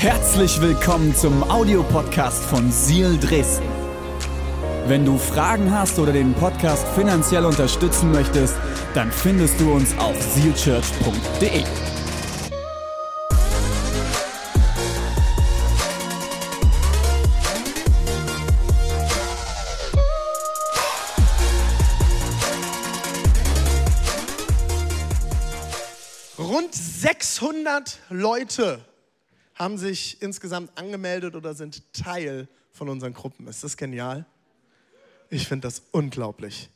Herzlich willkommen zum Audiopodcast von Seal Dresden. Wenn du Fragen hast oder den Podcast finanziell unterstützen möchtest, dann findest du uns auf sealchurch.de. Rund 600 Leute haben sich insgesamt angemeldet oder sind Teil von unseren Gruppen. Ist das genial? Ich finde das unglaublich.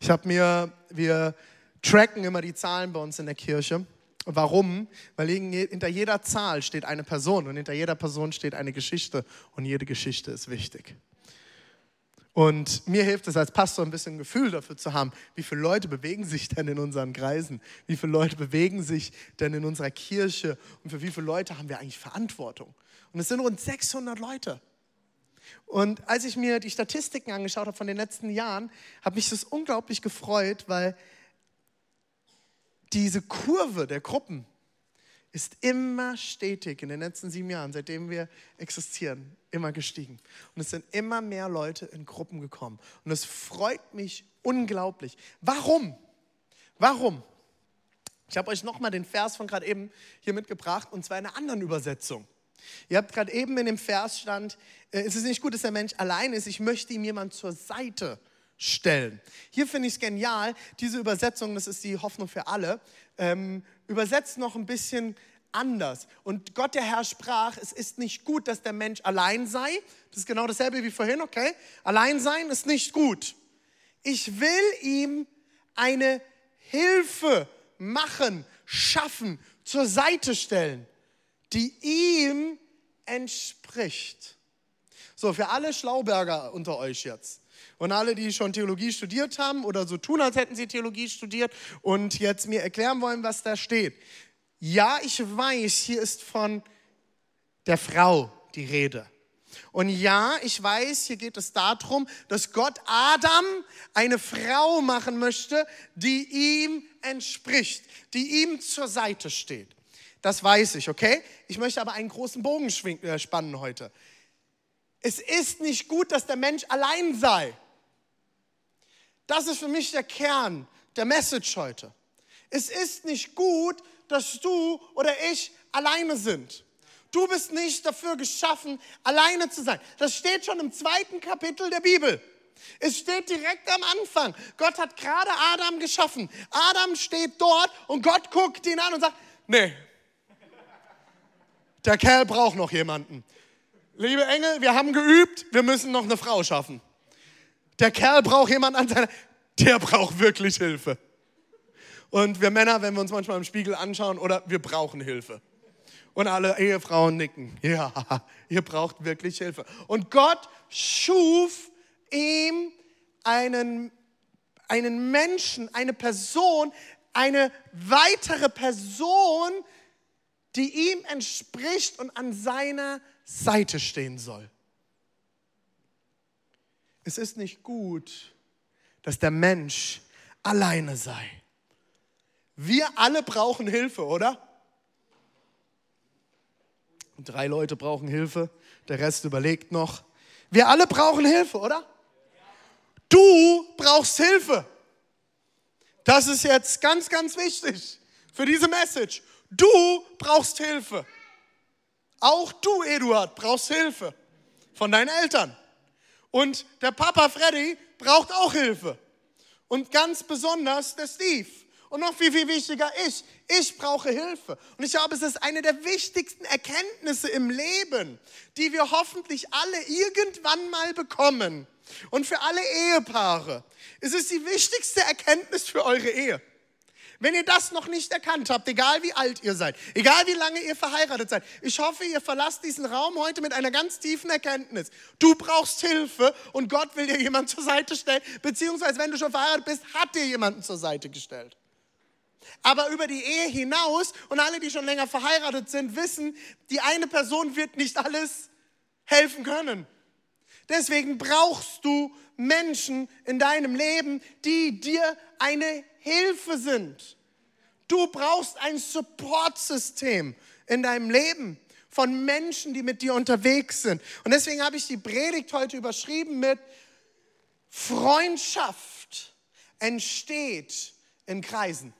Ich habe mir, wir tracken immer die Zahlen bei uns in der Kirche. Warum? Weil hinter jeder Zahl steht eine Person und hinter jeder Person steht eine Geschichte und jede Geschichte ist wichtig. Und mir hilft es als Pastor ein bisschen ein Gefühl dafür zu haben, wie viele Leute bewegen sich denn in unseren Kreisen, wie viele Leute bewegen sich denn in unserer Kirche und für wie viele Leute haben wir eigentlich Verantwortung. Und es sind rund 600 Leute. Und als ich mir die Statistiken angeschaut habe von den letzten Jahren, habe mich das unglaublich gefreut, weil diese Kurve der Gruppen ist immer stetig in den letzten sieben Jahren, seitdem wir existieren, immer gestiegen. Und es sind immer mehr Leute in Gruppen gekommen. Und es freut mich unglaublich. Warum? Warum? Ich habe euch nochmal den Vers von gerade eben hier mitgebracht, und zwar in einer anderen Übersetzung. Ihr habt gerade eben in dem Vers stand, äh, es ist nicht gut, dass der Mensch allein ist, ich möchte ihm jemand zur Seite stellen. Hier finde ich es genial, diese Übersetzung, das ist die Hoffnung für alle, ähm, übersetzt noch ein bisschen anders. Und Gott der Herr sprach, es ist nicht gut, dass der Mensch allein sei. Das ist genau dasselbe wie vorhin, okay? Allein sein ist nicht gut. Ich will ihm eine Hilfe machen, schaffen, zur Seite stellen, die ihm entspricht. So, für alle Schlauberger unter euch jetzt. Und alle, die schon Theologie studiert haben oder so tun, als hätten sie Theologie studiert und jetzt mir erklären wollen, was da steht. Ja, ich weiß, hier ist von der Frau die Rede. Und ja, ich weiß, hier geht es darum, dass Gott Adam eine Frau machen möchte, die ihm entspricht, die ihm zur Seite steht. Das weiß ich, okay? Ich möchte aber einen großen Bogen äh, spannen heute. Es ist nicht gut, dass der Mensch allein sei. Das ist für mich der Kern der Message heute. Es ist nicht gut, dass du oder ich alleine sind. Du bist nicht dafür geschaffen, alleine zu sein. Das steht schon im zweiten Kapitel der Bibel. Es steht direkt am Anfang. Gott hat gerade Adam geschaffen. Adam steht dort und Gott guckt ihn an und sagt, nee, der Kerl braucht noch jemanden. Liebe Engel, wir haben geübt, wir müssen noch eine Frau schaffen. Der Kerl braucht jemanden an seiner, der braucht wirklich Hilfe. Und wir Männer, wenn wir uns manchmal im Spiegel anschauen, oder wir brauchen Hilfe. Und alle Ehefrauen nicken. Ja, ihr braucht wirklich Hilfe. Und Gott schuf ihm einen, einen Menschen, eine Person, eine weitere Person, die ihm entspricht und an seiner Seite stehen soll. Es ist nicht gut, dass der Mensch alleine sei. Wir alle brauchen Hilfe, oder? Drei Leute brauchen Hilfe, der Rest überlegt noch. Wir alle brauchen Hilfe, oder? Du brauchst Hilfe. Das ist jetzt ganz, ganz wichtig für diese Message. Du brauchst Hilfe. Auch du, Eduard, brauchst Hilfe von deinen Eltern. Und der Papa Freddy braucht auch Hilfe. Und ganz besonders der Steve. Und noch viel, viel wichtiger, ich. Ich brauche Hilfe. Und ich glaube, es ist eine der wichtigsten Erkenntnisse im Leben, die wir hoffentlich alle irgendwann mal bekommen. Und für alle Ehepaare. Es ist die wichtigste Erkenntnis für eure Ehe. Wenn ihr das noch nicht erkannt habt, egal wie alt ihr seid, egal wie lange ihr verheiratet seid, ich hoffe, ihr verlasst diesen Raum heute mit einer ganz tiefen Erkenntnis. Du brauchst Hilfe und Gott will dir jemand zur Seite stellen, beziehungsweise wenn du schon verheiratet bist, hat dir jemanden zur Seite gestellt. Aber über die Ehe hinaus und alle, die schon länger verheiratet sind, wissen, die eine Person wird nicht alles helfen können. Deswegen brauchst du Menschen in deinem Leben, die dir eine Hilfe sind. Du brauchst ein Supportsystem in deinem Leben von Menschen, die mit dir unterwegs sind. Und deswegen habe ich die Predigt heute überschrieben mit Freundschaft entsteht in Kreisen.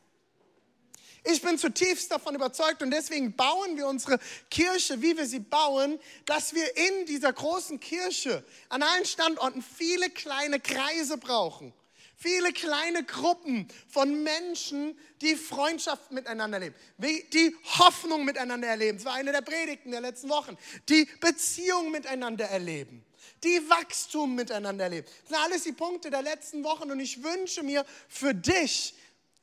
Ich bin zutiefst davon überzeugt und deswegen bauen wir unsere Kirche, wie wir sie bauen, dass wir in dieser großen Kirche an allen Standorten viele kleine Kreise brauchen. Viele kleine Gruppen von Menschen, die Freundschaft miteinander leben, die Hoffnung miteinander erleben. Das war eine der Predigten der letzten Wochen. Die Beziehung miteinander erleben die Wachstum miteinander erleben. Das sind alles die Punkte der letzten Wochen und ich wünsche mir für dich,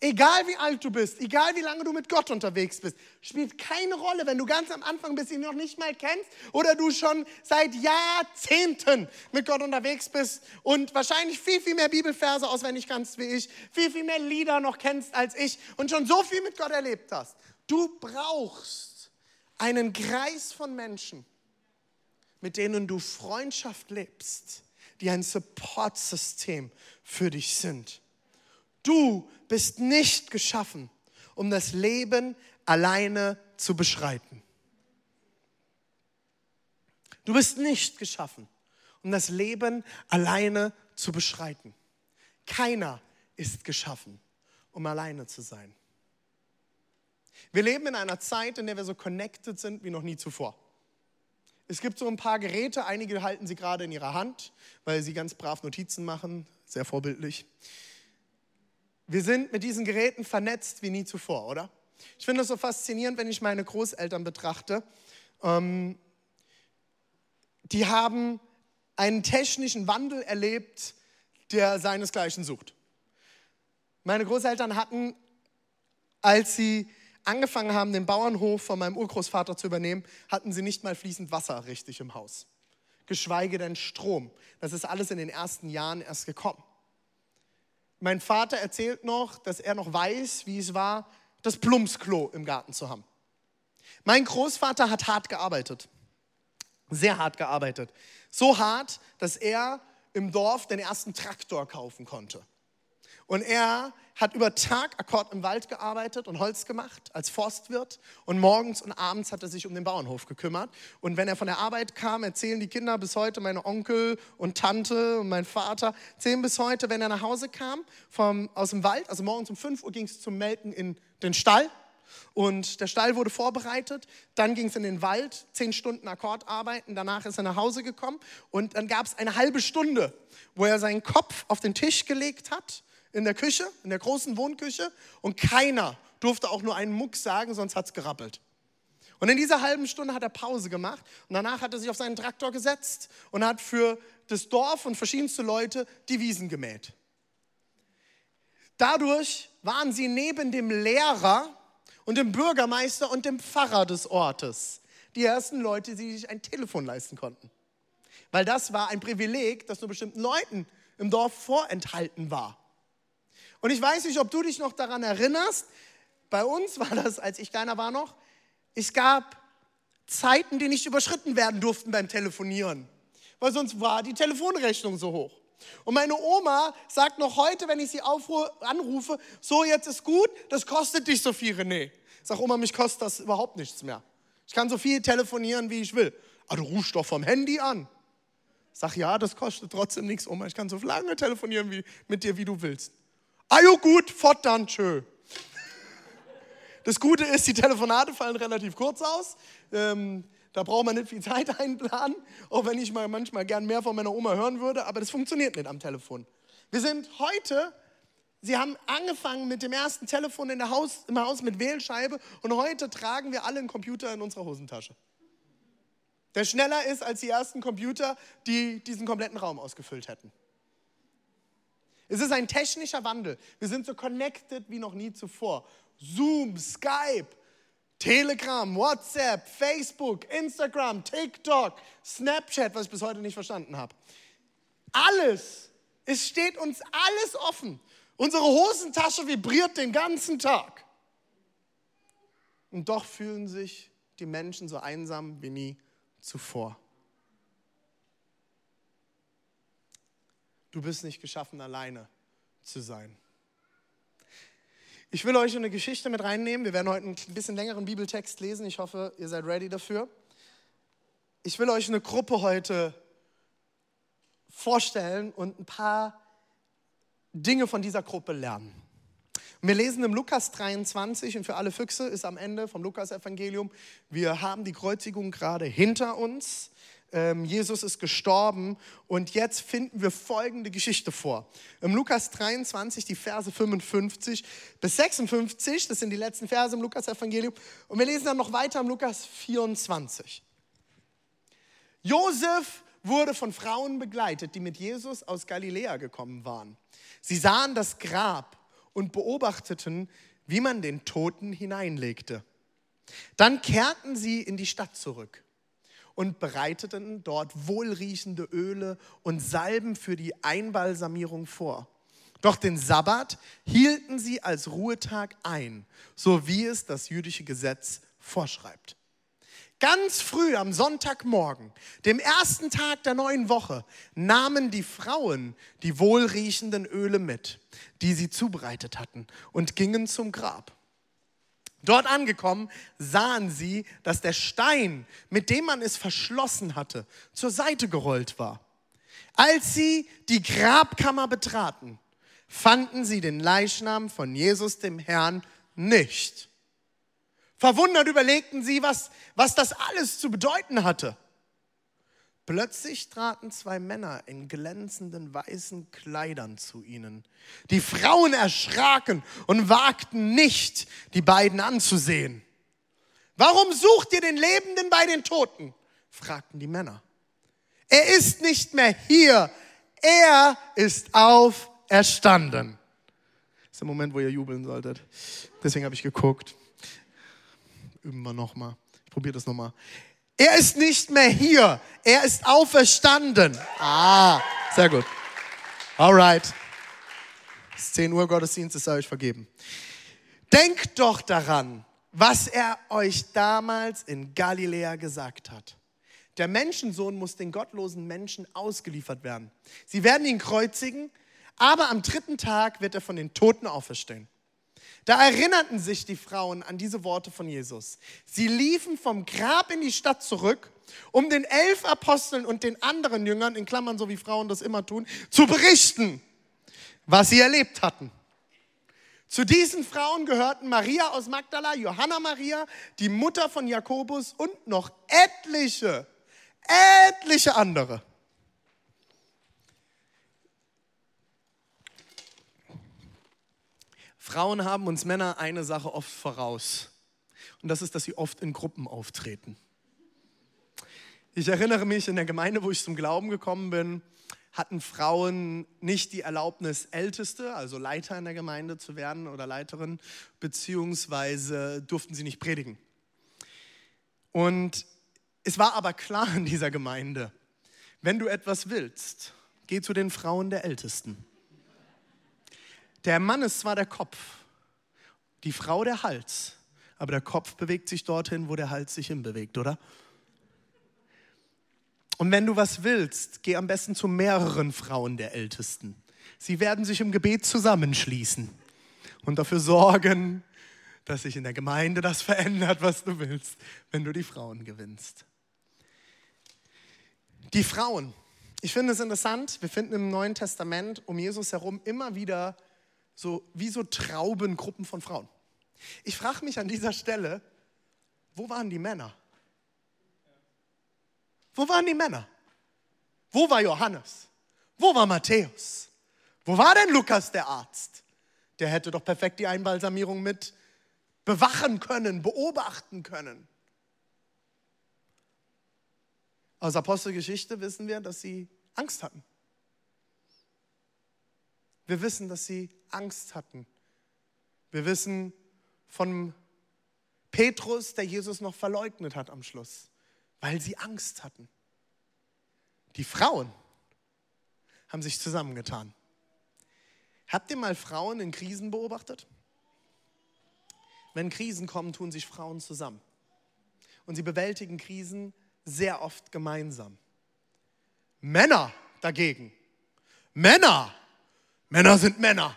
Egal wie alt du bist, egal wie lange du mit Gott unterwegs bist, spielt keine Rolle, wenn du ganz am Anfang bist, ihn noch nicht mal kennst oder du schon seit Jahrzehnten mit Gott unterwegs bist und wahrscheinlich viel, viel mehr Bibelverse auswendig kannst wie ich, viel, viel mehr Lieder noch kennst als ich und schon so viel mit Gott erlebt hast. Du brauchst einen Kreis von Menschen, mit denen du Freundschaft lebst, die ein Supportsystem für dich sind. Du bist nicht geschaffen, um das Leben alleine zu beschreiten. Du bist nicht geschaffen, um das Leben alleine zu beschreiten. Keiner ist geschaffen, um alleine zu sein. Wir leben in einer Zeit, in der wir so connected sind wie noch nie zuvor. Es gibt so ein paar Geräte, einige halten sie gerade in ihrer Hand, weil sie ganz brav Notizen machen, sehr vorbildlich. Wir sind mit diesen Geräten vernetzt wie nie zuvor, oder? Ich finde es so faszinierend, wenn ich meine Großeltern betrachte. Ähm, die haben einen technischen Wandel erlebt, der seinesgleichen sucht. Meine Großeltern hatten, als sie angefangen haben, den Bauernhof von meinem Urgroßvater zu übernehmen, hatten sie nicht mal fließend Wasser richtig im Haus. Geschweige denn Strom. Das ist alles in den ersten Jahren erst gekommen. Mein Vater erzählt noch, dass er noch weiß, wie es war, das Plumpsklo im Garten zu haben. Mein Großvater hat hart gearbeitet. Sehr hart gearbeitet. So hart, dass er im Dorf den ersten Traktor kaufen konnte. Und er hat über Tag Akkord im Wald gearbeitet und Holz gemacht als Forstwirt. Und morgens und abends hat er sich um den Bauernhof gekümmert. Und wenn er von der Arbeit kam, erzählen die Kinder bis heute, meine Onkel und Tante und mein Vater, erzählen bis heute, wenn er nach Hause kam vom, aus dem Wald, also morgens um 5 Uhr ging es zum Melken in den Stall. Und der Stall wurde vorbereitet. Dann ging es in den Wald, zehn Stunden Akkord arbeiten. Danach ist er nach Hause gekommen. Und dann gab es eine halbe Stunde, wo er seinen Kopf auf den Tisch gelegt hat in der Küche, in der großen Wohnküche und keiner durfte auch nur einen Muck sagen, sonst hat es gerappelt. Und in dieser halben Stunde hat er Pause gemacht und danach hat er sich auf seinen Traktor gesetzt und hat für das Dorf und verschiedenste Leute die Wiesen gemäht. Dadurch waren sie neben dem Lehrer und dem Bürgermeister und dem Pfarrer des Ortes die ersten Leute, die sich ein Telefon leisten konnten. Weil das war ein Privileg, das nur bestimmten Leuten im Dorf vorenthalten war. Und ich weiß nicht, ob du dich noch daran erinnerst. Bei uns war das, als ich kleiner war noch, es gab Zeiten, die nicht überschritten werden durften beim Telefonieren, weil sonst war die Telefonrechnung so hoch. Und meine Oma sagt noch heute, wenn ich sie aufrufe, anrufe, so jetzt ist gut, das kostet dich so viel, René. Sag Oma, mich kostet das überhaupt nichts mehr. Ich kann so viel telefonieren, wie ich will. Aber du rufst doch vom Handy an. Sag ja, das kostet trotzdem nichts, Oma. Ich kann so lange telefonieren wie, mit dir, wie du willst. Ah jo gut, fort dann, tschö. Das Gute ist, die Telefonate fallen relativ kurz aus. Ähm, da braucht man nicht viel Zeit einplanen, auch wenn ich mal manchmal gern mehr von meiner Oma hören würde, aber das funktioniert nicht am Telefon. Wir sind heute, Sie haben angefangen mit dem ersten Telefon in der Haus, im Haus mit Wählscheibe und heute tragen wir alle einen Computer in unserer Hosentasche. Der schneller ist als die ersten Computer, die diesen kompletten Raum ausgefüllt hätten. Es ist ein technischer Wandel. Wir sind so connected wie noch nie zuvor. Zoom, Skype, Telegram, WhatsApp, Facebook, Instagram, TikTok, Snapchat, was ich bis heute nicht verstanden habe. Alles, es steht uns alles offen. Unsere Hosentasche vibriert den ganzen Tag. Und doch fühlen sich die Menschen so einsam wie nie zuvor. Du bist nicht geschaffen, alleine zu sein. Ich will euch eine Geschichte mit reinnehmen. Wir werden heute einen bisschen längeren Bibeltext lesen. Ich hoffe, ihr seid ready dafür. ich will euch eine Gruppe heute vorstellen und ein paar Dinge von dieser Gruppe lernen. Wir lesen im Lukas 23 und für alle Füchse ist am Ende vom Lukas-Evangelium, wir haben die Kreuzigung gerade hinter uns. Ähm, Jesus ist gestorben und jetzt finden wir folgende Geschichte vor. Im Lukas 23, die Verse 55 bis 56, das sind die letzten Verse im Lukas-Evangelium. Und wir lesen dann noch weiter im Lukas 24. Josef wurde von Frauen begleitet, die mit Jesus aus Galiläa gekommen waren. Sie sahen das Grab und beobachteten, wie man den Toten hineinlegte. Dann kehrten sie in die Stadt zurück und bereiteten dort wohlriechende Öle und Salben für die Einbalsamierung vor. Doch den Sabbat hielten sie als Ruhetag ein, so wie es das jüdische Gesetz vorschreibt. Ganz früh am Sonntagmorgen, dem ersten Tag der neuen Woche, nahmen die Frauen die wohlriechenden Öle mit, die sie zubereitet hatten, und gingen zum Grab. Dort angekommen, sahen sie, dass der Stein, mit dem man es verschlossen hatte, zur Seite gerollt war. Als sie die Grabkammer betraten, fanden sie den Leichnam von Jesus dem Herrn nicht. Verwundert überlegten sie, was, was das alles zu bedeuten hatte. Plötzlich traten zwei Männer in glänzenden weißen Kleidern zu ihnen. Die Frauen erschraken und wagten nicht, die beiden anzusehen. Warum sucht ihr den Lebenden bei den Toten? fragten die Männer. Er ist nicht mehr hier, er ist auferstanden. Das ist der Moment, wo ihr jubeln solltet. Deswegen habe ich geguckt üben wir nochmal. Ich probiere das nochmal. Er ist nicht mehr hier. Er ist auferstanden. Ah, sehr gut. Alright. Es ist 10 Uhr Gottesdienst, ist euch vergeben. Denkt doch daran, was er euch damals in Galiläa gesagt hat. Der Menschensohn muss den gottlosen Menschen ausgeliefert werden. Sie werden ihn kreuzigen, aber am dritten Tag wird er von den Toten auferstehen. Da erinnerten sich die Frauen an diese Worte von Jesus. Sie liefen vom Grab in die Stadt zurück, um den elf Aposteln und den anderen Jüngern, in Klammern so wie Frauen das immer tun, zu berichten, was sie erlebt hatten. Zu diesen Frauen gehörten Maria aus Magdala, Johanna Maria, die Mutter von Jakobus und noch etliche, etliche andere. Frauen haben uns Männer eine Sache oft voraus. Und das ist, dass sie oft in Gruppen auftreten. Ich erinnere mich in der Gemeinde, wo ich zum Glauben gekommen bin, hatten Frauen nicht die Erlaubnis, Älteste, also Leiter in der Gemeinde zu werden oder Leiterin, beziehungsweise durften sie nicht predigen. Und es war aber klar in dieser Gemeinde, wenn du etwas willst, geh zu den Frauen der Ältesten. Der Mann ist zwar der Kopf, die Frau der Hals, aber der Kopf bewegt sich dorthin, wo der Hals sich hinbewegt, oder? Und wenn du was willst, geh am besten zu mehreren Frauen der Ältesten. Sie werden sich im Gebet zusammenschließen und dafür sorgen, dass sich in der Gemeinde das verändert, was du willst, wenn du die Frauen gewinnst. Die Frauen. Ich finde es interessant, wir finden im Neuen Testament um Jesus herum immer wieder so wie so Traubengruppen von Frauen. Ich frage mich an dieser Stelle, wo waren die Männer? Wo waren die Männer? Wo war Johannes? Wo war Matthäus? Wo war denn Lukas der Arzt? Der hätte doch perfekt die Einbalsamierung mit bewachen können, beobachten können. Aus Apostelgeschichte wissen wir, dass sie Angst hatten. Wir wissen, dass sie Angst hatten. Wir wissen von Petrus, der Jesus noch verleugnet hat am Schluss, weil sie Angst hatten. Die Frauen haben sich zusammengetan. Habt ihr mal Frauen in Krisen beobachtet? Wenn Krisen kommen, tun sich Frauen zusammen. Und sie bewältigen Krisen sehr oft gemeinsam. Männer dagegen. Männer Männer sind Männer.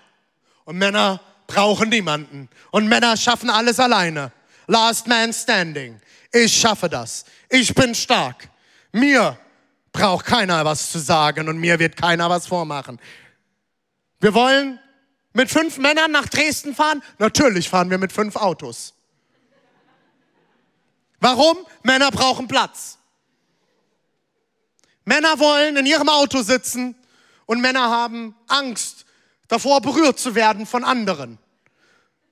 Und Männer brauchen niemanden. Und Männer schaffen alles alleine. Last man standing. Ich schaffe das. Ich bin stark. Mir braucht keiner was zu sagen und mir wird keiner was vormachen. Wir wollen mit fünf Männern nach Dresden fahren? Natürlich fahren wir mit fünf Autos. Warum? Männer brauchen Platz. Männer wollen in ihrem Auto sitzen und Männer haben Angst davor, berührt zu werden von anderen.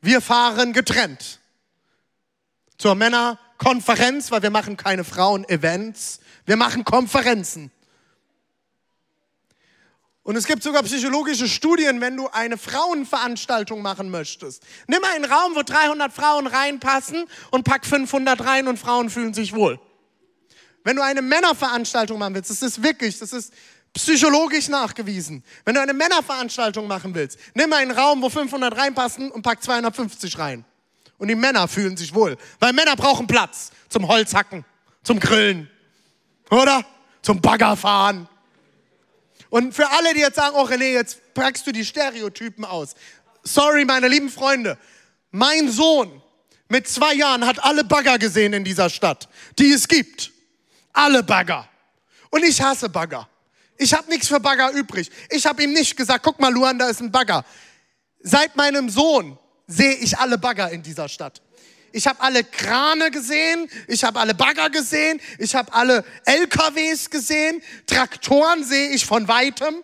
Wir fahren getrennt zur Männerkonferenz, weil wir machen keine Frauen-Events, wir machen Konferenzen. Und es gibt sogar psychologische Studien, wenn du eine Frauenveranstaltung machen möchtest. Nimm einen Raum, wo 300 Frauen reinpassen und pack 500 rein und Frauen fühlen sich wohl. Wenn du eine Männerveranstaltung machen willst, das ist wirklich, das ist psychologisch nachgewiesen. Wenn du eine Männerveranstaltung machen willst, nimm einen Raum, wo 500 reinpassen und pack 250 rein. Und die Männer fühlen sich wohl, weil Männer brauchen Platz zum Holzhacken, zum Grillen, oder? Zum Baggerfahren. Und für alle, die jetzt sagen, oh René, jetzt packst du die Stereotypen aus. Sorry, meine lieben Freunde. Mein Sohn mit zwei Jahren hat alle Bagger gesehen in dieser Stadt, die es gibt. Alle Bagger. Und ich hasse Bagger. Ich habe nichts für Bagger übrig. Ich habe ihm nicht gesagt, guck mal, Luan, da ist ein Bagger. Seit meinem Sohn sehe ich alle Bagger in dieser Stadt. Ich habe alle Krane gesehen, ich habe alle Bagger gesehen, ich habe alle LKWs gesehen, Traktoren sehe ich von weitem.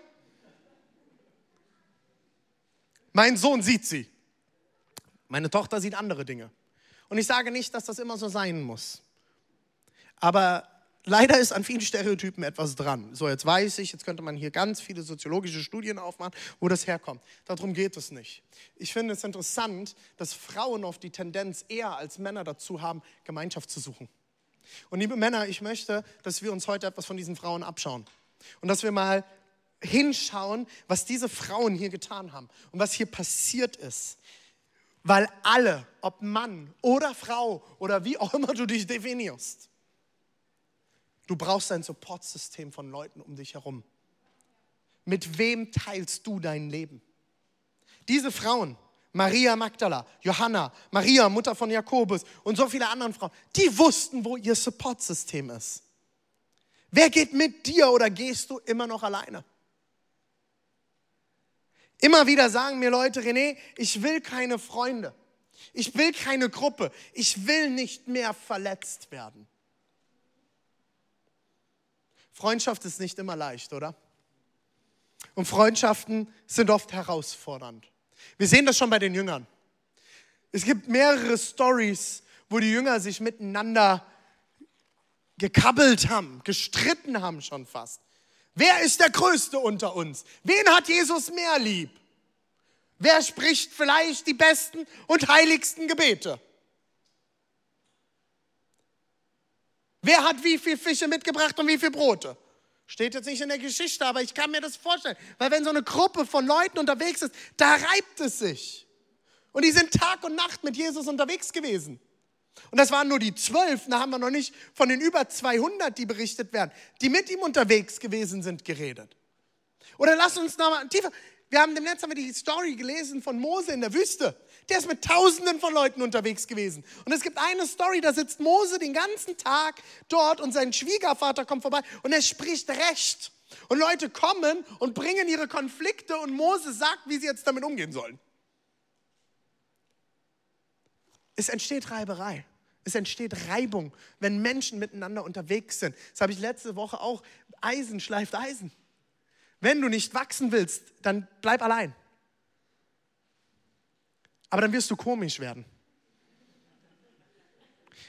Mein Sohn sieht sie. Meine Tochter sieht andere Dinge. Und ich sage nicht, dass das immer so sein muss. Aber leider ist an vielen Stereotypen etwas dran. So, jetzt weiß ich, jetzt könnte man hier ganz viele soziologische Studien aufmachen, wo das herkommt. Darum geht es nicht. Ich finde es interessant, dass Frauen oft die Tendenz eher als Männer dazu haben, Gemeinschaft zu suchen. Und liebe Männer, ich möchte, dass wir uns heute etwas von diesen Frauen abschauen. Und dass wir mal hinschauen, was diese Frauen hier getan haben und was hier passiert ist. Weil alle, ob Mann oder Frau oder wie auch immer du dich definierst, Du brauchst ein Supportsystem von Leuten um dich herum. Mit wem teilst du dein Leben? Diese Frauen, Maria Magdala, Johanna, Maria, Mutter von Jakobus und so viele andere Frauen, die wussten, wo ihr Supportsystem ist. Wer geht mit dir oder gehst du immer noch alleine? Immer wieder sagen mir Leute, René, ich will keine Freunde. Ich will keine Gruppe. Ich will nicht mehr verletzt werden. Freundschaft ist nicht immer leicht, oder? Und Freundschaften sind oft herausfordernd. Wir sehen das schon bei den Jüngern. Es gibt mehrere Stories, wo die Jünger sich miteinander gekabbelt haben, gestritten haben schon fast. Wer ist der Größte unter uns? Wen hat Jesus mehr lieb? Wer spricht vielleicht die besten und heiligsten Gebete? Wer hat wie viele Fische mitgebracht und wie viele Brote? Steht jetzt nicht in der Geschichte, aber ich kann mir das vorstellen. Weil wenn so eine Gruppe von Leuten unterwegs ist, da reibt es sich. Und die sind Tag und Nacht mit Jesus unterwegs gewesen. Und das waren nur die zwölf, da haben wir noch nicht von den über 200, die berichtet werden, die mit ihm unterwegs gewesen sind, geredet. Oder lass uns nochmal tiefer. Wir haben dem letzten wir die Story gelesen von Mose in der Wüste. Der ist mit Tausenden von Leuten unterwegs gewesen. Und es gibt eine Story, da sitzt Mose den ganzen Tag dort und sein Schwiegervater kommt vorbei und er spricht Recht. Und Leute kommen und bringen ihre Konflikte und Mose sagt, wie sie jetzt damit umgehen sollen. Es entsteht Reiberei. Es entsteht Reibung, wenn Menschen miteinander unterwegs sind. Das habe ich letzte Woche auch. Eisen schleift Eisen. Wenn du nicht wachsen willst, dann bleib allein. Aber dann wirst du komisch werden.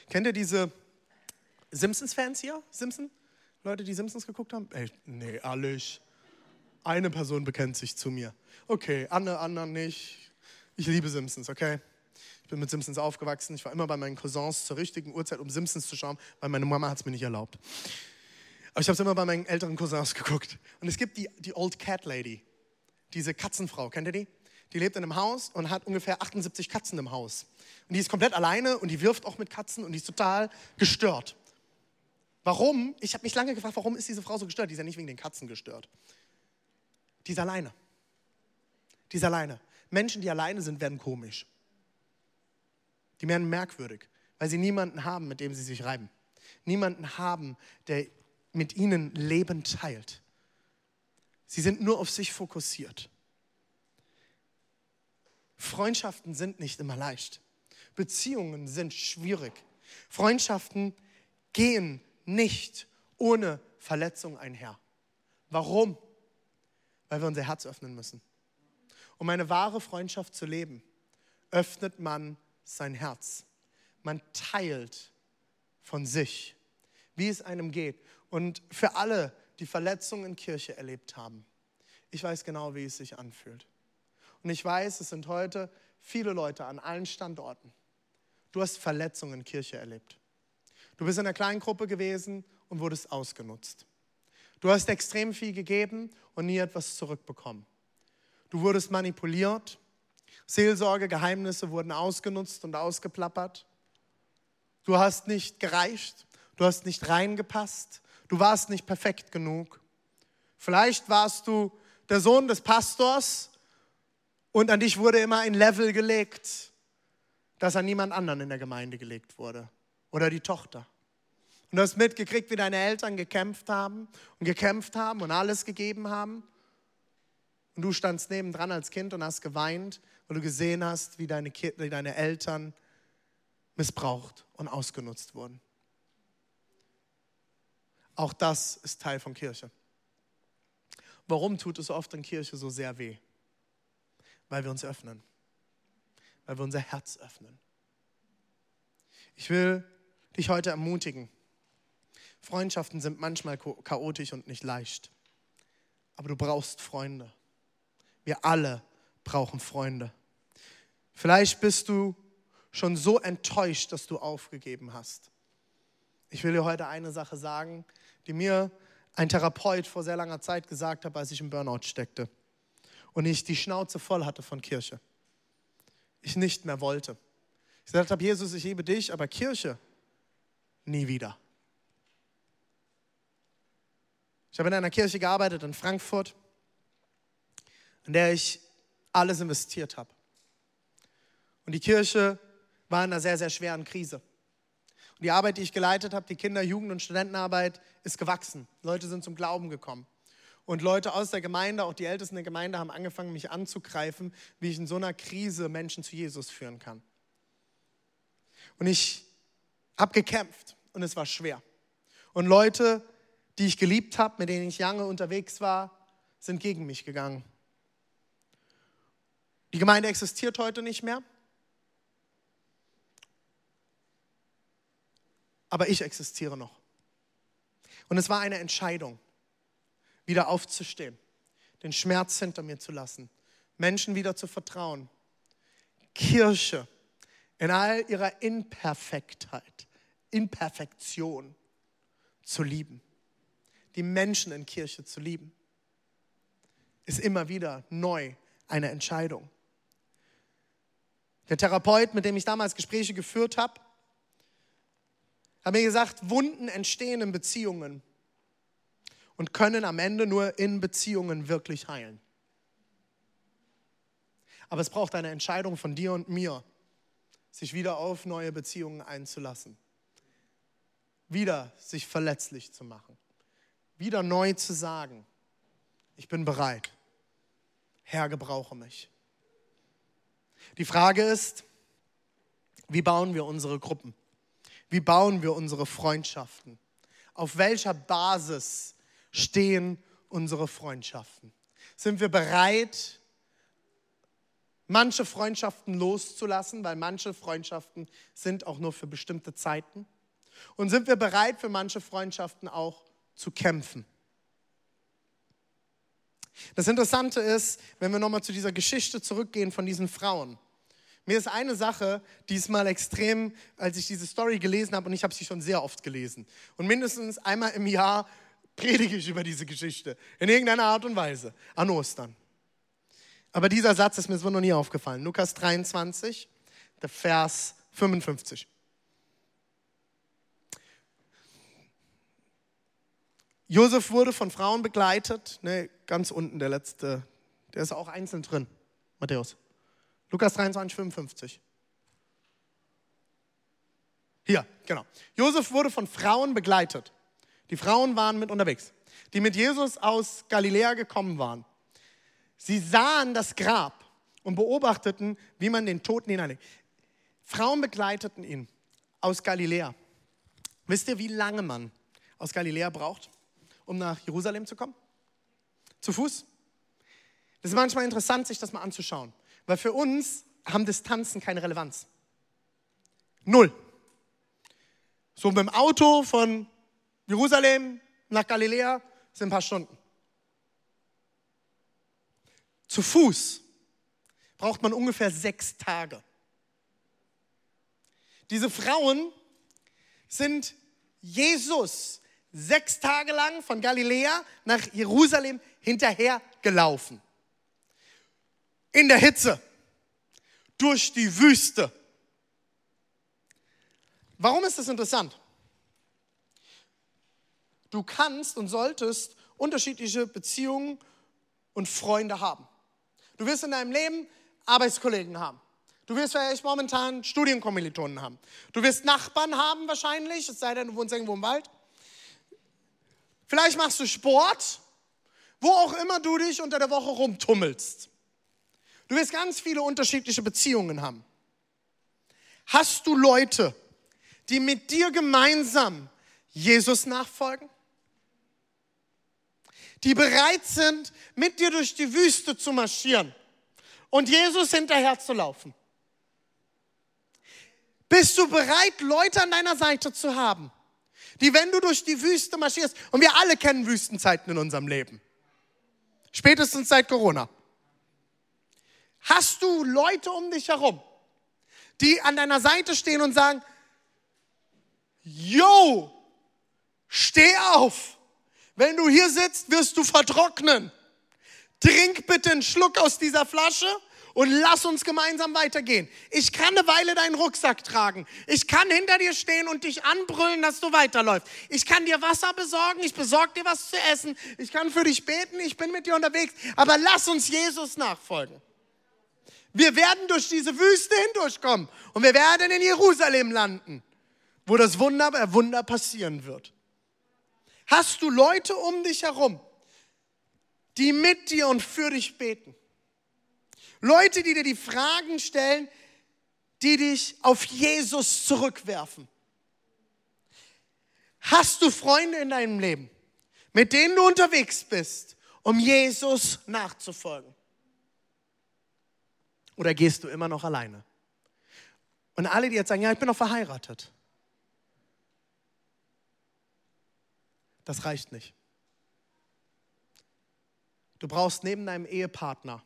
Kennt ihr diese Simpsons-Fans hier? Simpson? Leute, die Simpsons geguckt haben? Ey, nee, alles. Eine Person bekennt sich zu mir. Okay, andere, anderen nicht. Ich liebe Simpsons, okay? Ich bin mit Simpsons aufgewachsen. Ich war immer bei meinen Cousins zur richtigen Uhrzeit, um Simpsons zu schauen, weil meine Mama hat es mir nicht erlaubt. Aber ich habe es immer bei meinen älteren Cousins geguckt. Und es gibt die, die Old Cat Lady, diese Katzenfrau. Kennt ihr die? Die lebt in einem Haus und hat ungefähr 78 Katzen im Haus. Und die ist komplett alleine und die wirft auch mit Katzen und die ist total gestört. Warum? Ich habe mich lange gefragt, warum ist diese Frau so gestört? Die ist ja nicht wegen den Katzen gestört. Die ist alleine. Die ist alleine. Menschen, die alleine sind, werden komisch. Die werden merkwürdig, weil sie niemanden haben, mit dem sie sich reiben. Niemanden haben, der mit ihnen Leben teilt. Sie sind nur auf sich fokussiert. Freundschaften sind nicht immer leicht. Beziehungen sind schwierig. Freundschaften gehen nicht ohne Verletzung einher. Warum? Weil wir unser Herz öffnen müssen. Um eine wahre Freundschaft zu leben, öffnet man sein Herz. Man teilt von sich, wie es einem geht. Und für alle, die Verletzungen in Kirche erlebt haben, ich weiß genau, wie es sich anfühlt. Und ich weiß, es sind heute viele Leute an allen Standorten. Du hast Verletzungen in Kirche erlebt. Du bist in einer kleinen Gruppe gewesen und wurdest ausgenutzt. Du hast extrem viel gegeben und nie etwas zurückbekommen. Du wurdest manipuliert. Seelsorge, Geheimnisse wurden ausgenutzt und ausgeplappert. Du hast nicht gereicht. Du hast nicht reingepasst. Du warst nicht perfekt genug. Vielleicht warst du der Sohn des Pastors und an dich wurde immer ein Level gelegt, das an niemand anderen in der Gemeinde gelegt wurde. Oder die Tochter. Und du hast mitgekriegt, wie deine Eltern gekämpft haben und gekämpft haben und alles gegeben haben. Und du standst nebendran als Kind und hast geweint, weil du gesehen hast, wie deine, wie deine Eltern missbraucht und ausgenutzt wurden. Auch das ist Teil von Kirche. Warum tut es oft in Kirche so sehr weh? Weil wir uns öffnen. Weil wir unser Herz öffnen. Ich will dich heute ermutigen. Freundschaften sind manchmal chaotisch und nicht leicht. Aber du brauchst Freunde. Wir alle brauchen Freunde. Vielleicht bist du schon so enttäuscht, dass du aufgegeben hast. Ich will dir heute eine Sache sagen, die mir ein Therapeut vor sehr langer Zeit gesagt hat, als ich im Burnout steckte und ich die Schnauze voll hatte von Kirche. Ich nicht mehr wollte. Ich gesagt habe, Jesus, ich liebe dich, aber Kirche nie wieder. Ich habe in einer Kirche gearbeitet in Frankfurt, in der ich alles investiert habe. Und die Kirche war in einer sehr, sehr schweren Krise. Und die Arbeit, die ich geleitet habe, die Kinder-, Jugend- und Studentenarbeit, ist gewachsen. Leute sind zum Glauben gekommen. Und Leute aus der Gemeinde, auch die Ältesten der Gemeinde, haben angefangen, mich anzugreifen, wie ich in so einer Krise Menschen zu Jesus führen kann. Und ich habe gekämpft und es war schwer. Und Leute, die ich geliebt habe, mit denen ich lange unterwegs war, sind gegen mich gegangen. Die Gemeinde existiert heute nicht mehr. Aber ich existiere noch. Und es war eine Entscheidung, wieder aufzustehen, den Schmerz hinter mir zu lassen, Menschen wieder zu vertrauen. Kirche in all ihrer Imperfektheit, Imperfektion zu lieben. Die Menschen in Kirche zu lieben, ist immer wieder neu eine Entscheidung. Der Therapeut, mit dem ich damals Gespräche geführt habe, hat mir gesagt, Wunden entstehen in Beziehungen und können am Ende nur in Beziehungen wirklich heilen. Aber es braucht eine Entscheidung von dir und mir, sich wieder auf neue Beziehungen einzulassen. Wieder sich verletzlich zu machen. Wieder neu zu sagen, ich bin bereit. Herr, gebrauche mich. Die Frage ist, wie bauen wir unsere Gruppen? Wie bauen wir unsere Freundschaften? Auf welcher Basis stehen unsere Freundschaften? Sind wir bereit, manche Freundschaften loszulassen, weil manche Freundschaften sind auch nur für bestimmte Zeiten? Und sind wir bereit, für manche Freundschaften auch zu kämpfen? Das Interessante ist, wenn wir nochmal zu dieser Geschichte zurückgehen von diesen Frauen. Mir ist eine Sache diesmal extrem, als ich diese Story gelesen habe, und ich habe sie schon sehr oft gelesen. Und mindestens einmal im Jahr predige ich über diese Geschichte. In irgendeiner Art und Weise. An Ostern. Aber dieser Satz ist mir so noch nie aufgefallen. Lukas 23, der Vers 55. Josef wurde von Frauen begleitet. Ne, ganz unten der letzte, der ist auch einzeln drin. Matthäus. Lukas 23, 55. Hier, genau. Josef wurde von Frauen begleitet, Die Frauen waren mit unterwegs, die mit Jesus aus Galiläa gekommen waren. Sie sahen das Grab und beobachteten, wie man den Toten hineinlegt. Frauen begleiteten ihn aus Galiläa. Wisst ihr, wie lange man aus Galiläa braucht, um nach Jerusalem zu kommen? Zu Fuß? Das ist manchmal interessant, sich das mal anzuschauen, weil für uns haben Distanzen keine Relevanz. Null. So mit dem Auto von Jerusalem nach Galiläa sind ein paar Stunden. Zu Fuß braucht man ungefähr sechs Tage. Diese Frauen sind Jesus sechs Tage lang von Galiläa nach Jerusalem hinterhergelaufen. In der Hitze, durch die Wüste. Warum ist das interessant? Du kannst und solltest unterschiedliche Beziehungen und Freunde haben. Du wirst in deinem Leben Arbeitskollegen haben. Du wirst vielleicht momentan Studienkommilitonen haben. Du wirst Nachbarn haben wahrscheinlich, es sei denn, du wohnst irgendwo im Wald. Vielleicht machst du Sport, wo auch immer du dich unter der Woche rumtummelst. Du wirst ganz viele unterschiedliche Beziehungen haben. Hast du Leute, die mit dir gemeinsam Jesus nachfolgen? Die bereit sind, mit dir durch die Wüste zu marschieren und Jesus hinterher zu laufen? Bist du bereit, Leute an deiner Seite zu haben, die, wenn du durch die Wüste marschierst, und wir alle kennen Wüstenzeiten in unserem Leben, spätestens seit Corona, hast du Leute um dich herum, die an deiner Seite stehen und sagen, yo, steh auf, wenn du hier sitzt, wirst du vertrocknen. Trink bitte einen Schluck aus dieser Flasche und lass uns gemeinsam weitergehen. Ich kann eine Weile deinen Rucksack tragen. Ich kann hinter dir stehen und dich anbrüllen, dass du weiterläufst. Ich kann dir Wasser besorgen, ich besorge dir was zu essen. Ich kann für dich beten, ich bin mit dir unterwegs. Aber lass uns Jesus nachfolgen. Wir werden durch diese Wüste hindurchkommen und wir werden in Jerusalem landen, wo das Wunder, äh, Wunder passieren wird. Hast du Leute um dich herum, die mit dir und für dich beten? Leute, die dir die Fragen stellen, die dich auf Jesus zurückwerfen. Hast du Freunde in deinem Leben, mit denen du unterwegs bist, um Jesus nachzufolgen? Oder gehst du immer noch alleine? Und alle, die jetzt sagen, ja, ich bin noch verheiratet. Das reicht nicht. Du brauchst neben deinem Ehepartner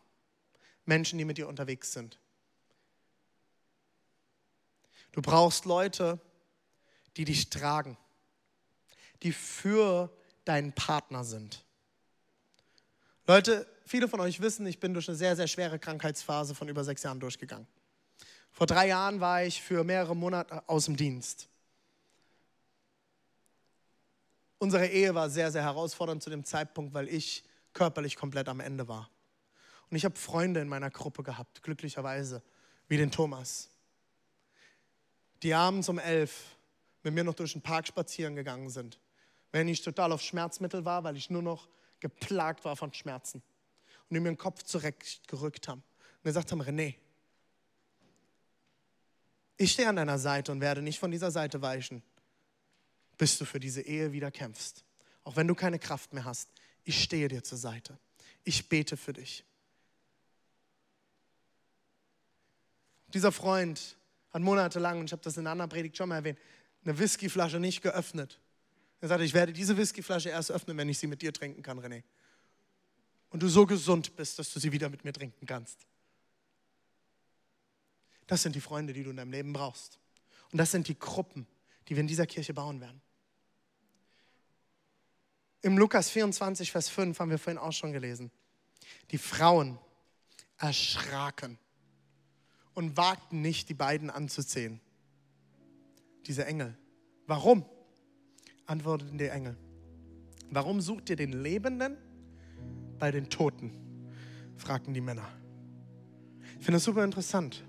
Menschen, die mit dir unterwegs sind. Du brauchst Leute, die dich tragen, die für deinen Partner sind. Leute, viele von euch wissen, ich bin durch eine sehr, sehr schwere Krankheitsphase von über sechs Jahren durchgegangen. Vor drei Jahren war ich für mehrere Monate aus dem Dienst. Unsere Ehe war sehr, sehr herausfordernd zu dem Zeitpunkt, weil ich körperlich komplett am Ende war. Und ich habe Freunde in meiner Gruppe gehabt, glücklicherweise, wie den Thomas, die abends um elf mit mir noch durch den Park spazieren gegangen sind, wenn ich total auf Schmerzmittel war, weil ich nur noch geplagt war von Schmerzen. Und die mir den Kopf zurechtgerückt haben und gesagt haben, René, ich stehe an deiner Seite und werde nicht von dieser Seite weichen, bis du für diese Ehe wieder kämpfst. Auch wenn du keine Kraft mehr hast, ich stehe dir zur Seite. Ich bete für dich. Dieser Freund hat monatelang, und ich habe das in einer anderen Predigt schon mal erwähnt, eine Whiskyflasche nicht geöffnet. Er sagte, ich werde diese Whiskyflasche erst öffnen, wenn ich sie mit dir trinken kann, René. Und du so gesund bist, dass du sie wieder mit mir trinken kannst. Das sind die Freunde, die du in deinem Leben brauchst. Und das sind die Gruppen, die wir in dieser Kirche bauen werden. Im Lukas 24, Vers 5 haben wir vorhin auch schon gelesen. Die Frauen erschraken und wagten nicht, die beiden anzusehen. Diese Engel. Warum? Antworteten die Engel. Warum sucht ihr den Lebenden bei den Toten? fragten die Männer. Ich finde das super interessant.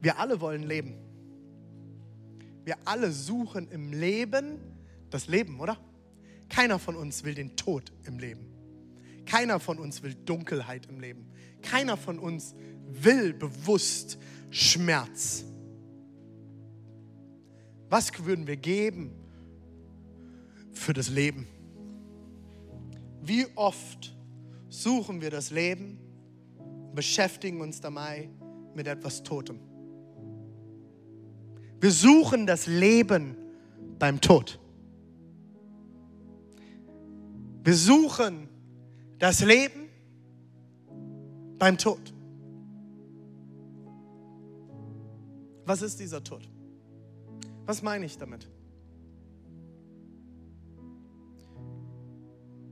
Wir alle wollen leben. Wir alle suchen im Leben das Leben, oder? Keiner von uns will den Tod im Leben. Keiner von uns will Dunkelheit im Leben. Keiner von uns will bewusst Schmerz. Was würden wir geben für das Leben? Wie oft suchen wir das Leben und beschäftigen uns dabei mit etwas Totem? Wir suchen das Leben beim Tod. Wir suchen das Leben beim Tod. Was ist dieser Tod? Was meine ich damit?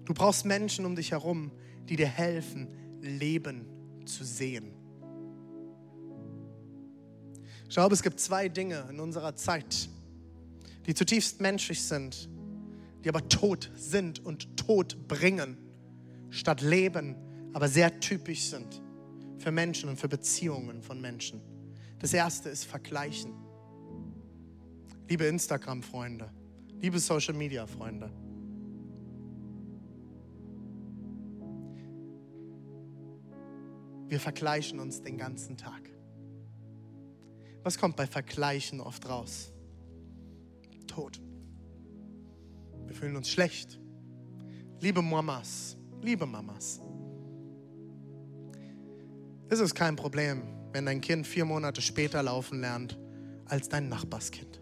Du brauchst Menschen um dich herum, die dir helfen, Leben zu sehen. Ich glaube, es gibt zwei Dinge in unserer Zeit, die zutiefst menschlich sind, die aber tot sind und Tod bringen, statt Leben, aber sehr typisch sind für Menschen und für Beziehungen von Menschen. Das erste ist Vergleichen. Liebe Instagram-Freunde, liebe Social-Media-Freunde. Wir vergleichen uns den ganzen Tag. Was kommt bei Vergleichen oft raus? Tod. Wir fühlen uns schlecht. Liebe Mamas, liebe Mamas. Es ist kein Problem, wenn dein Kind vier Monate später laufen lernt als dein Nachbarskind.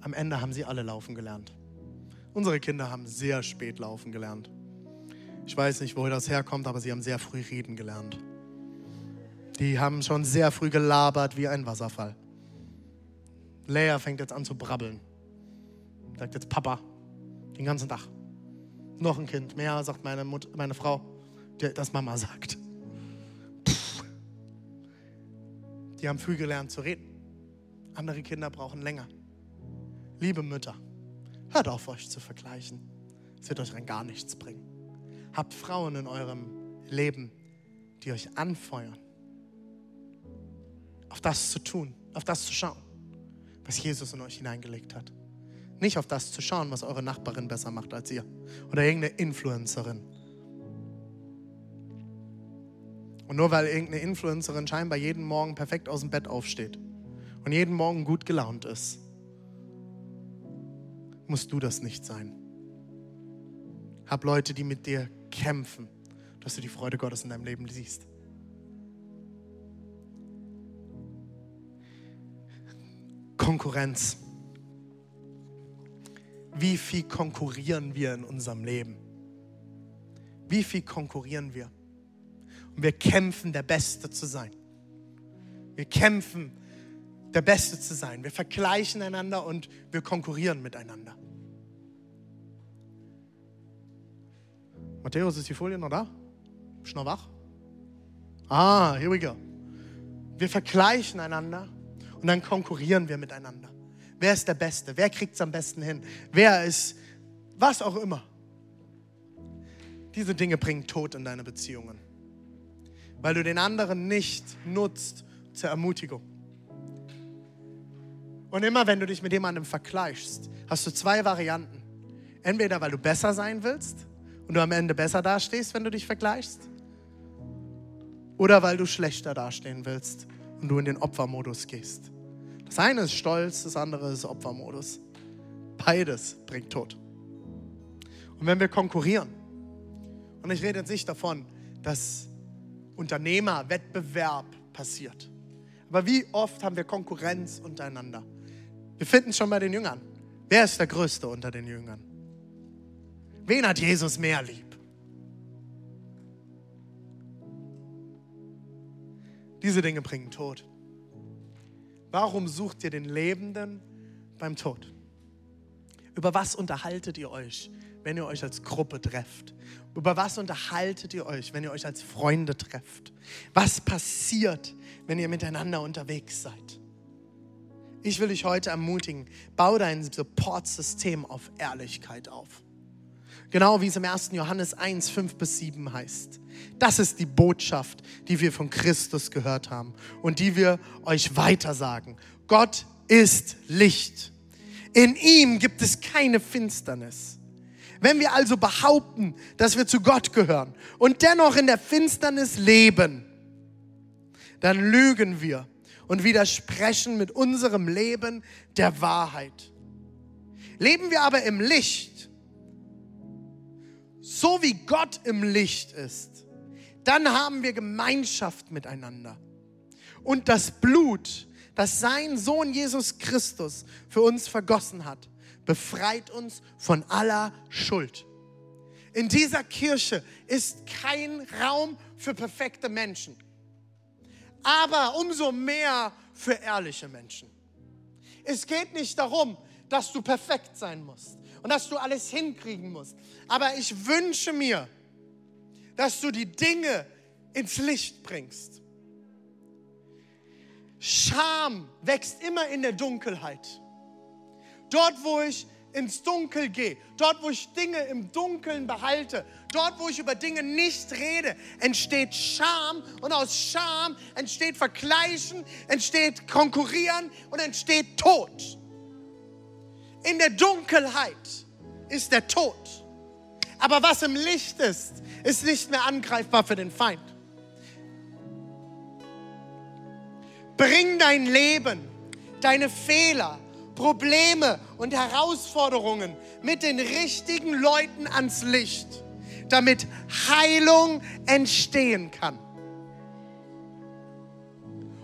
Am Ende haben sie alle laufen gelernt. Unsere Kinder haben sehr spät laufen gelernt. Ich weiß nicht, woher das herkommt, aber sie haben sehr früh reden gelernt. Die haben schon sehr früh gelabert wie ein Wasserfall. Lea fängt jetzt an zu brabbeln. Sagt jetzt Papa, den ganzen Tag. Noch ein Kind, mehr sagt meine, Mutter, meine Frau, das Mama sagt. Puh. Die haben früh gelernt zu reden. Andere Kinder brauchen länger. Liebe Mütter, hört auf, euch zu vergleichen. Es wird euch rein gar nichts bringen. Habt Frauen in eurem Leben, die euch anfeuern, auf das zu tun, auf das zu schauen, was Jesus in euch hineingelegt hat. Nicht auf das zu schauen, was eure Nachbarin besser macht als ihr oder irgendeine Influencerin. Und nur weil irgendeine Influencerin scheinbar jeden Morgen perfekt aus dem Bett aufsteht und jeden Morgen gut gelaunt ist, musst du das nicht sein. Hab Leute, die mit dir kämpfen, dass du die Freude Gottes in deinem Leben siehst. Konkurrenz. Wie viel konkurrieren wir in unserem Leben? Wie viel konkurrieren wir? Und wir kämpfen, der Beste zu sein. Wir kämpfen, der Beste zu sein. Wir vergleichen einander und wir konkurrieren miteinander. Matthäus, ist die Folie noch da? Bist du noch wach? Ah, here we go. Wir vergleichen einander und dann konkurrieren wir miteinander. Wer ist der Beste? Wer kriegt es am besten hin? Wer ist was auch immer? Diese Dinge bringen Tod in deine Beziehungen, weil du den anderen nicht nutzt zur Ermutigung. Und immer wenn du dich mit jemandem vergleichst, hast du zwei Varianten. Entweder weil du besser sein willst und du am Ende besser dastehst, wenn du dich vergleichst, oder weil du schlechter dastehen willst und du in den Opfermodus gehst. Das eine ist Stolz, das andere ist Opfermodus. Beides bringt Tod. Und wenn wir konkurrieren, und ich rede jetzt nicht davon, dass Unternehmerwettbewerb passiert, aber wie oft haben wir Konkurrenz untereinander? Wir finden es schon bei den Jüngern. Wer ist der Größte unter den Jüngern? Wen hat Jesus mehr lieb? Diese Dinge bringen Tod. Warum sucht ihr den Lebenden beim Tod? Über was unterhaltet ihr euch, wenn ihr euch als Gruppe trefft? Über was unterhaltet ihr euch, wenn ihr euch als Freunde trefft? Was passiert, wenn ihr miteinander unterwegs seid? Ich will dich heute ermutigen, bau dein Supportsystem auf Ehrlichkeit auf. Genau wie es im 1. Johannes 1, 5 bis 7 heißt. Das ist die Botschaft, die wir von Christus gehört haben und die wir euch weitersagen. Gott ist Licht. In ihm gibt es keine Finsternis. Wenn wir also behaupten, dass wir zu Gott gehören und dennoch in der Finsternis leben, dann lügen wir und widersprechen mit unserem Leben der Wahrheit. Leben wir aber im Licht, so wie Gott im Licht ist, dann haben wir Gemeinschaft miteinander. Und das Blut, das sein Sohn Jesus Christus für uns vergossen hat, befreit uns von aller Schuld. In dieser Kirche ist kein Raum für perfekte Menschen, aber umso mehr für ehrliche Menschen. Es geht nicht darum, dass du perfekt sein musst und dass du alles hinkriegen musst. Aber ich wünsche mir, dass du die Dinge ins Licht bringst. Scham wächst immer in der Dunkelheit. Dort, wo ich ins Dunkel gehe, dort, wo ich Dinge im Dunkeln behalte, dort, wo ich über Dinge nicht rede, entsteht Scham und aus Scham entsteht Vergleichen, entsteht Konkurrieren und entsteht Tod. In der Dunkelheit ist der Tod. Aber was im Licht ist, ist nicht mehr angreifbar für den Feind. Bring dein Leben, deine Fehler, Probleme und Herausforderungen mit den richtigen Leuten ans Licht, damit Heilung entstehen kann.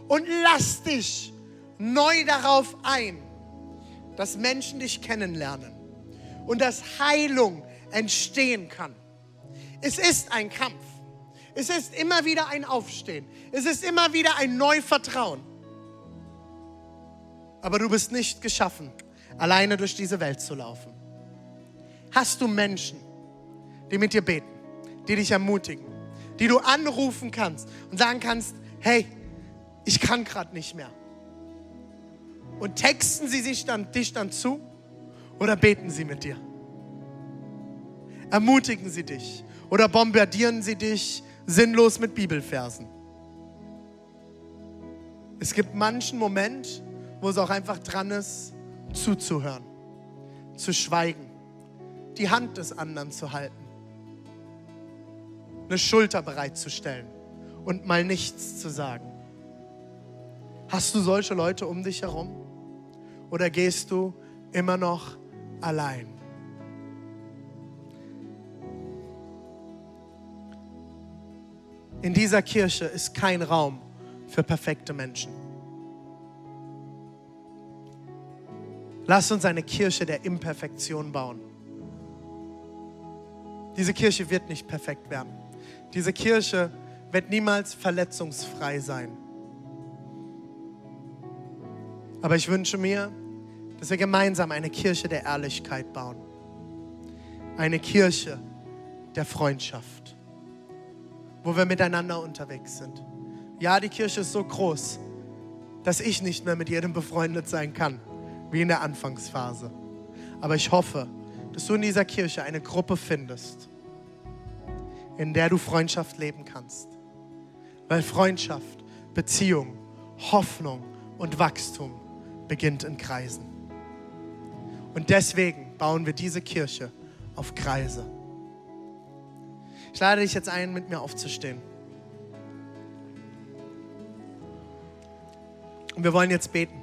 Und lass dich neu darauf ein, dass Menschen dich kennenlernen und dass Heilung entstehen kann. Es ist ein Kampf. Es ist immer wieder ein Aufstehen. Es ist immer wieder ein Neuvertrauen. Aber du bist nicht geschaffen, alleine durch diese Welt zu laufen. Hast du Menschen, die mit dir beten, die dich ermutigen, die du anrufen kannst und sagen kannst, hey, ich kann gerade nicht mehr. Und texten sie sich dann, dich dann zu oder beten sie mit dir? Ermutigen sie dich oder bombardieren sie dich sinnlos mit Bibelversen? Es gibt manchen Moment, wo es auch einfach dran ist, zuzuhören, zu schweigen, die Hand des anderen zu halten, eine Schulter bereitzustellen und mal nichts zu sagen. Hast du solche Leute um dich herum? Oder gehst du immer noch allein? In dieser Kirche ist kein Raum für perfekte Menschen. Lass uns eine Kirche der Imperfektion bauen. Diese Kirche wird nicht perfekt werden. Diese Kirche wird niemals verletzungsfrei sein. Aber ich wünsche mir, dass wir gemeinsam eine Kirche der Ehrlichkeit bauen. Eine Kirche der Freundschaft, wo wir miteinander unterwegs sind. Ja, die Kirche ist so groß, dass ich nicht mehr mit jedem befreundet sein kann, wie in der Anfangsphase. Aber ich hoffe, dass du in dieser Kirche eine Gruppe findest, in der du Freundschaft leben kannst. Weil Freundschaft, Beziehung, Hoffnung und Wachstum beginnt in Kreisen. Und deswegen bauen wir diese Kirche auf Kreise. Ich lade dich jetzt ein, mit mir aufzustehen. Und wir wollen jetzt beten.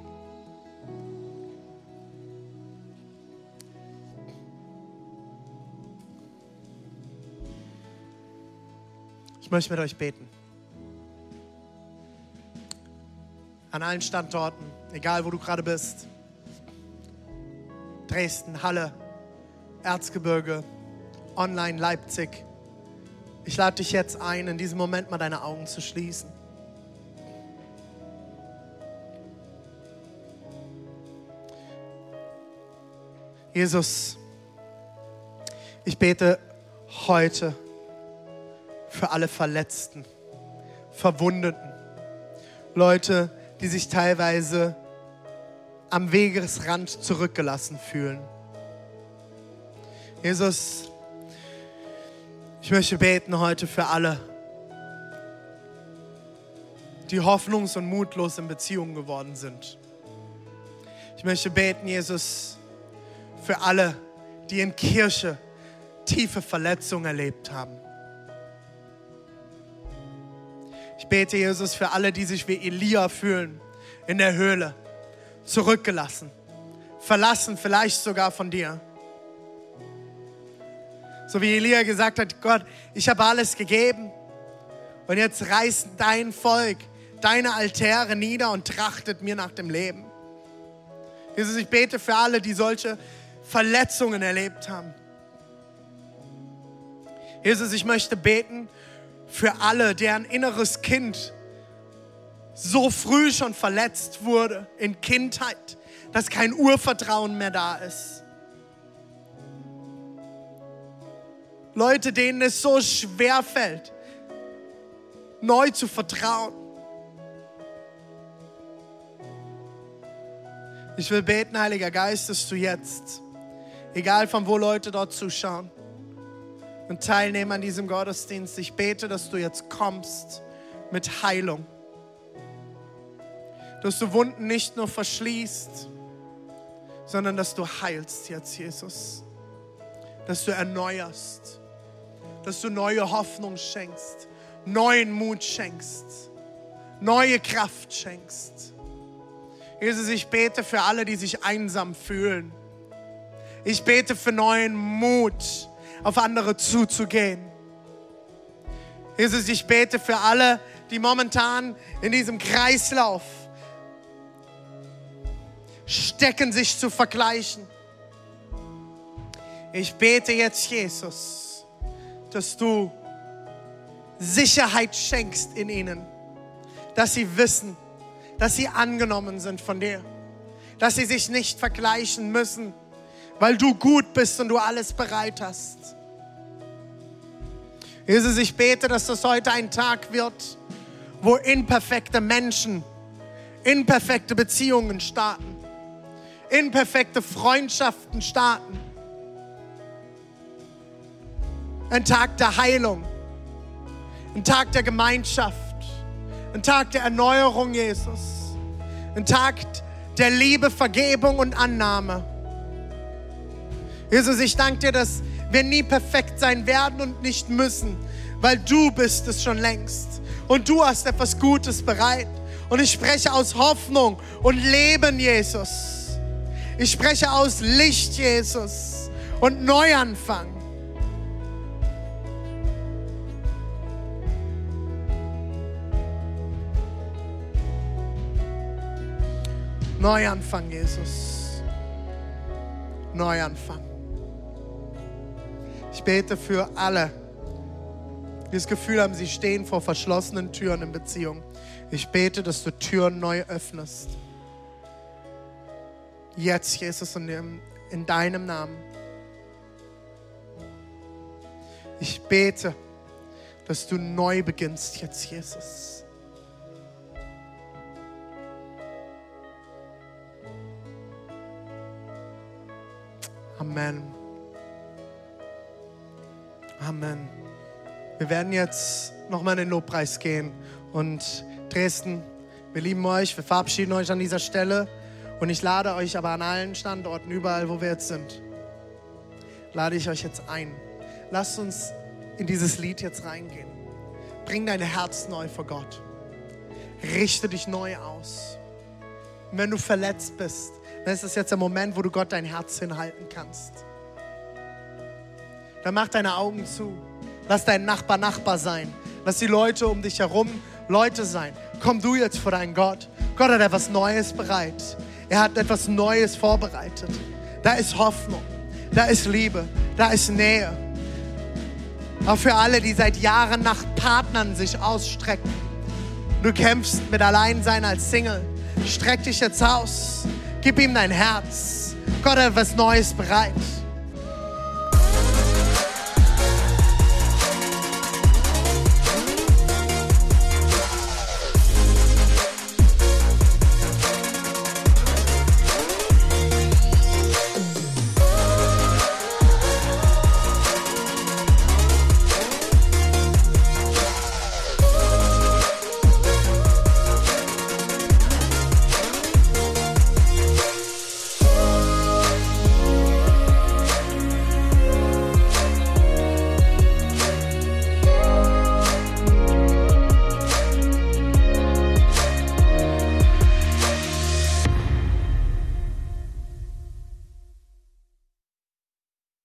Ich möchte mit euch beten. An allen Standorten, egal wo du gerade bist. Dresden, Halle, Erzgebirge, online Leipzig. Ich lade dich jetzt ein, in diesem Moment mal deine Augen zu schließen. Jesus, ich bete heute für alle Verletzten, Verwundeten, Leute, die sich teilweise am Wegesrand zurückgelassen fühlen. Jesus, ich möchte beten heute für alle, die hoffnungs- und mutlos in Beziehungen geworden sind. Ich möchte beten, Jesus, für alle, die in Kirche tiefe Verletzungen erlebt haben. Ich bete, Jesus, für alle, die sich wie Elia fühlen, in der Höhle, zurückgelassen, verlassen, vielleicht sogar von dir. So wie Elia gesagt hat, Gott, ich habe alles gegeben und jetzt reißt dein Volk deine Altäre nieder und trachtet mir nach dem Leben. Jesus, ich bete für alle, die solche Verletzungen erlebt haben. Jesus, ich möchte beten für alle, deren inneres Kind so früh schon verletzt wurde in Kindheit, dass kein Urvertrauen mehr da ist. Leute, denen es so schwer fällt, neu zu vertrauen. Ich will beten, Heiliger Geist, dass du jetzt, egal von wo Leute dort zuschauen, und teilnehmen an diesem Gottesdienst. Ich bete, dass du jetzt kommst mit Heilung. Dass du Wunden nicht nur verschließt, sondern dass du heilst jetzt, Jesus. Dass du erneuerst. Dass du neue Hoffnung schenkst. Neuen Mut schenkst. Neue Kraft schenkst. Jesus, ich bete für alle, die sich einsam fühlen. Ich bete für neuen Mut auf andere zuzugehen. Jesus, ich bete für alle, die momentan in diesem Kreislauf stecken, sich zu vergleichen. Ich bete jetzt, Jesus, dass du Sicherheit schenkst in ihnen, dass sie wissen, dass sie angenommen sind von dir, dass sie sich nicht vergleichen müssen weil du gut bist und du alles bereit hast. Jesus, ich bete, dass das heute ein Tag wird, wo imperfekte Menschen, imperfekte Beziehungen starten, imperfekte Freundschaften starten. Ein Tag der Heilung, ein Tag der Gemeinschaft, ein Tag der Erneuerung, Jesus, ein Tag der Liebe, Vergebung und Annahme. Jesus, ich danke dir, dass wir nie perfekt sein werden und nicht müssen, weil du bist es schon längst. Und du hast etwas Gutes bereit. Und ich spreche aus Hoffnung und Leben, Jesus. Ich spreche aus Licht, Jesus. Und Neuanfang. Neuanfang, Jesus. Neuanfang. Ich bete für alle, die das Gefühl haben, sie stehen vor verschlossenen Türen in Beziehung. Ich bete, dass du Türen neu öffnest. Jetzt, Jesus, in, in deinem Namen. Ich bete, dass du neu beginnst jetzt, Jesus. Amen. Amen. Wir werden jetzt nochmal in den Lobpreis gehen. Und Dresden, wir lieben euch, wir verabschieden euch an dieser Stelle. Und ich lade euch aber an allen Standorten, überall, wo wir jetzt sind, lade ich euch jetzt ein. Lasst uns in dieses Lied jetzt reingehen. Bring dein Herz neu vor Gott. Richte dich neu aus. Und wenn du verletzt bist, dann ist das jetzt der Moment, wo du Gott dein Herz hinhalten kannst dann mach deine Augen zu. Lass dein Nachbar Nachbar sein. Lass die Leute um dich herum Leute sein. Komm du jetzt vor deinen Gott. Gott hat etwas Neues bereit. Er hat etwas Neues vorbereitet. Da ist Hoffnung. Da ist Liebe. Da ist Nähe. Auch für alle, die seit Jahren nach Partnern sich ausstrecken. Du kämpfst mit Alleinsein als Single. Streck dich jetzt aus. Gib ihm dein Herz. Gott hat etwas Neues bereit.